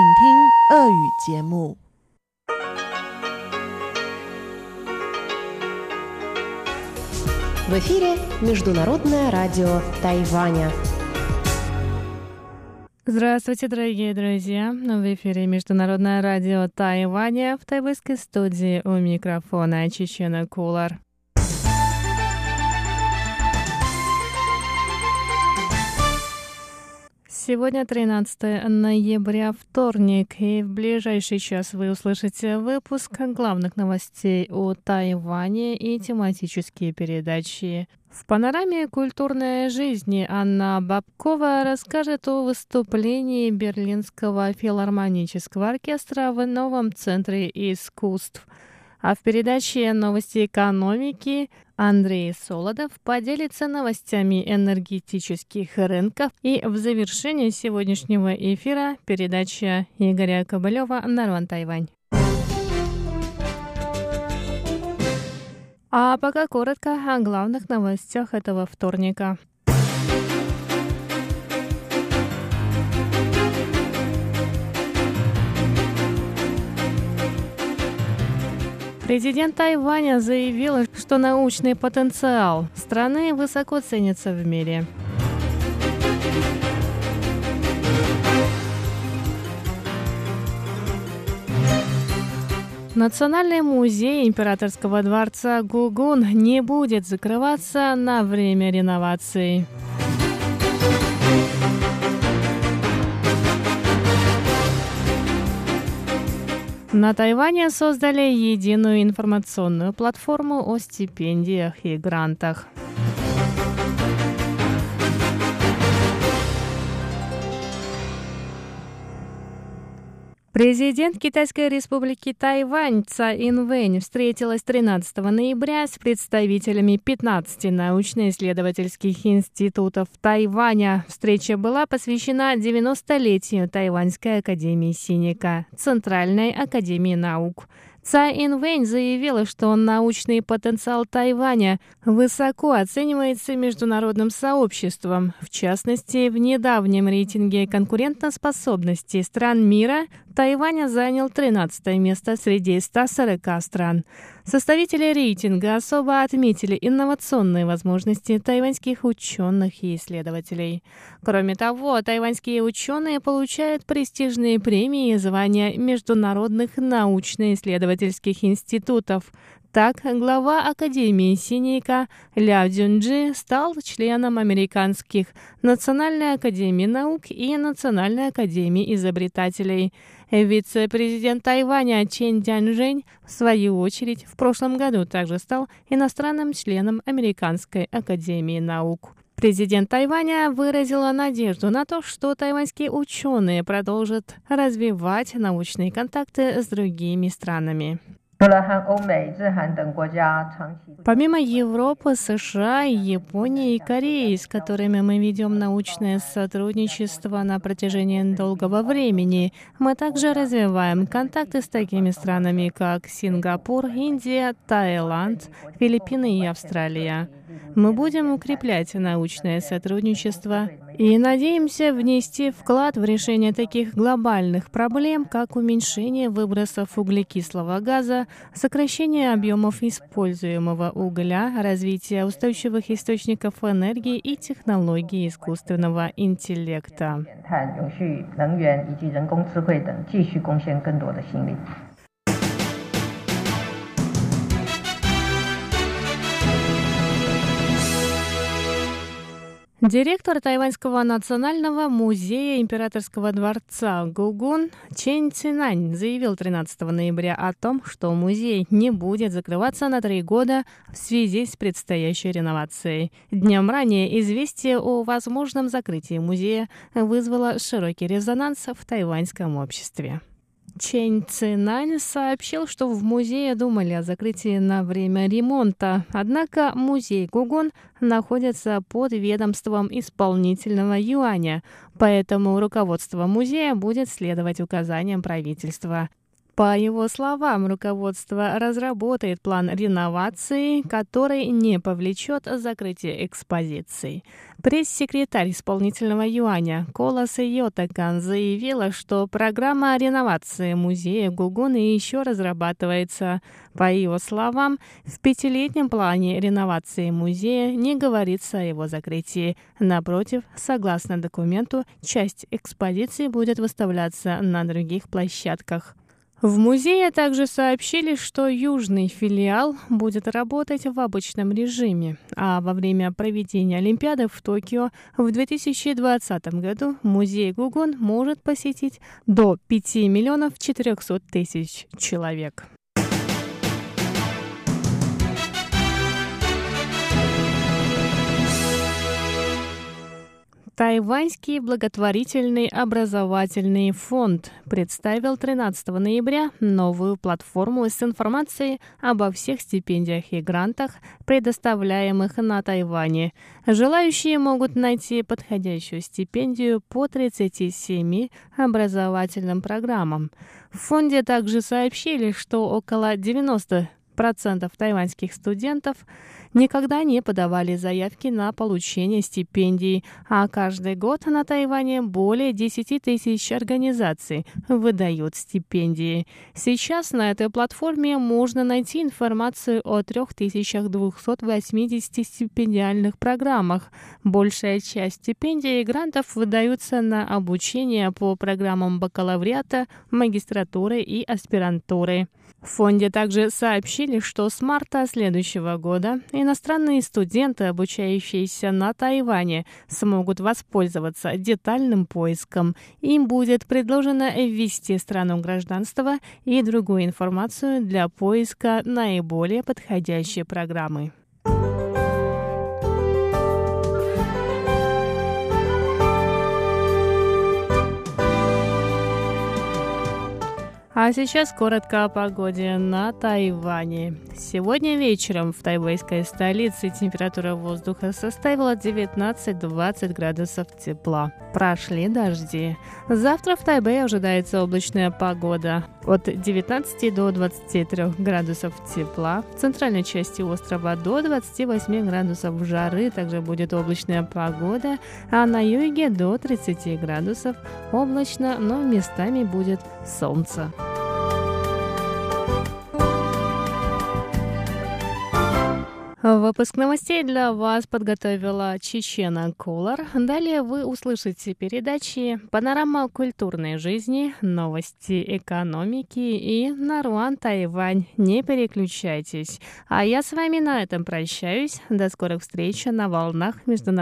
请听俄语节目。В эфире Международное радио Тайваня. Здравствуйте, дорогие друзья! В эфире Международное радио Тайваня в тайвайской студии у микрофона Чечена Кулар. Сегодня 13 ноября, вторник, и в ближайший час вы услышите выпуск главных новостей о Тайване и тематические передачи. В панораме культурной жизни Анна Бабкова расскажет о выступлении Берлинского филармонического оркестра в новом центре искусств. А в передаче «Новости экономики» Андрей Солодов поделится новостями энергетических рынков. И в завершении сегодняшнего эфира передача Игоря Кобылева «Нарван Тайвань». А пока коротко о главных новостях этого вторника. Президент Тайваня заявил, что научный потенциал страны высоко ценится в мире. Национальный музей императорского дворца Гугун не будет закрываться на время реновации. На Тайване создали единую информационную платформу о стипендиях и грантах. Президент Китайской республики Тайвань Ца Инвэнь встретилась 13 ноября с представителями 15 научно-исследовательских институтов Тайваня. Встреча была посвящена 90-летию Тайваньской академии Синика, Центральной академии наук. Цай Инвэнь заявила, что научный потенциал Тайваня высоко оценивается международным сообществом. В частности, в недавнем рейтинге конкурентоспособности стран мира Тайвань занял 13 место среди 140 стран. Составители рейтинга особо отметили инновационные возможности тайваньских ученых и исследователей. Кроме того, тайваньские ученые получают престижные премии и звания международных научно-исследовательских институтов, так, глава Академии Синейка Ляо Дзюнджи стал членом американских Национальной академии наук и Национальной академии изобретателей. Вице-президент Тайваня Чен Дяньжэнь, в свою очередь, в прошлом году также стал иностранным членом Американской академии наук. Президент Тайваня выразила надежду на то, что тайваньские ученые продолжат развивать научные контакты с другими странами. Помимо Европы, США, Японии и Кореи, с которыми мы ведем научное сотрудничество на протяжении долгого времени, мы также развиваем контакты с такими странами, как Сингапур, Индия, Таиланд, Филиппины и Австралия. Мы будем укреплять научное сотрудничество и надеемся внести вклад в решение таких глобальных проблем, как уменьшение выбросов углекислого газа, сокращение объемов используемого угля, развитие устойчивых источников энергии и технологий искусственного интеллекта. Директор Тайваньского национального музея императорского дворца Гугун Чен Цинань заявил 13 ноября о том, что музей не будет закрываться на три года в связи с предстоящей реновацией. Днем ранее известие о возможном закрытии музея вызвало широкий резонанс в тайваньском обществе. Чэнь Цинань сообщил, что в музее думали о закрытии на время ремонта, однако музей Гугун находится под ведомством исполнительного юаня, поэтому руководство музея будет следовать указаниям правительства. По его словам, руководство разработает план реновации, который не повлечет закрытие экспозиций. Пресс-секретарь исполнительного юаня Коласа Йотакан заявила, что программа реновации музея Гугуна еще разрабатывается. По ее словам, в пятилетнем плане реновации музея не говорится о его закрытии. Напротив, согласно документу, часть экспозиции будет выставляться на других площадках. В музее также сообщили, что южный филиал будет работать в обычном режиме, а во время проведения Олимпиады в Токио в 2020 году музей Гугон может посетить до 5 миллионов 400 тысяч человек. Тайваньский благотворительный образовательный фонд представил 13 ноября новую платформу с информацией обо всех стипендиях и грантах, предоставляемых на Тайване. Желающие могут найти подходящую стипендию по 37 образовательным программам. В фонде также сообщили, что около 90 процентов тайваньских студентов никогда не подавали заявки на получение стипендий, а каждый год на Тайване более 10 тысяч организаций выдают стипендии. Сейчас на этой платформе можно найти информацию о 3280 стипендиальных программах. Большая часть стипендий и грантов выдаются на обучение по программам бакалавриата, магистратуры и аспирантуры. В фонде также сообщили, что с марта следующего года иностранные студенты, обучающиеся на Тайване, смогут воспользоваться детальным поиском. Им будет предложено ввести страну гражданства и другую информацию для поиска наиболее подходящей программы. А сейчас коротко о погоде на Тайване. Сегодня вечером в тайвайской столице температура воздуха составила 19-20 градусов тепла. Прошли дожди. Завтра в Тайбэе ожидается облачная погода. От 19 до 23 градусов тепла. В центральной части острова до 28 градусов жары. Также будет облачная погода. А на юге до 30 градусов облачно, но местами будет солнце. Выпуск новостей для вас подготовила Чечена Колор. Далее вы услышите передачи «Панорама культурной жизни», «Новости экономики» и «Наруан Тайвань». Не переключайтесь. А я с вами на этом прощаюсь. До скорых встреч на волнах международных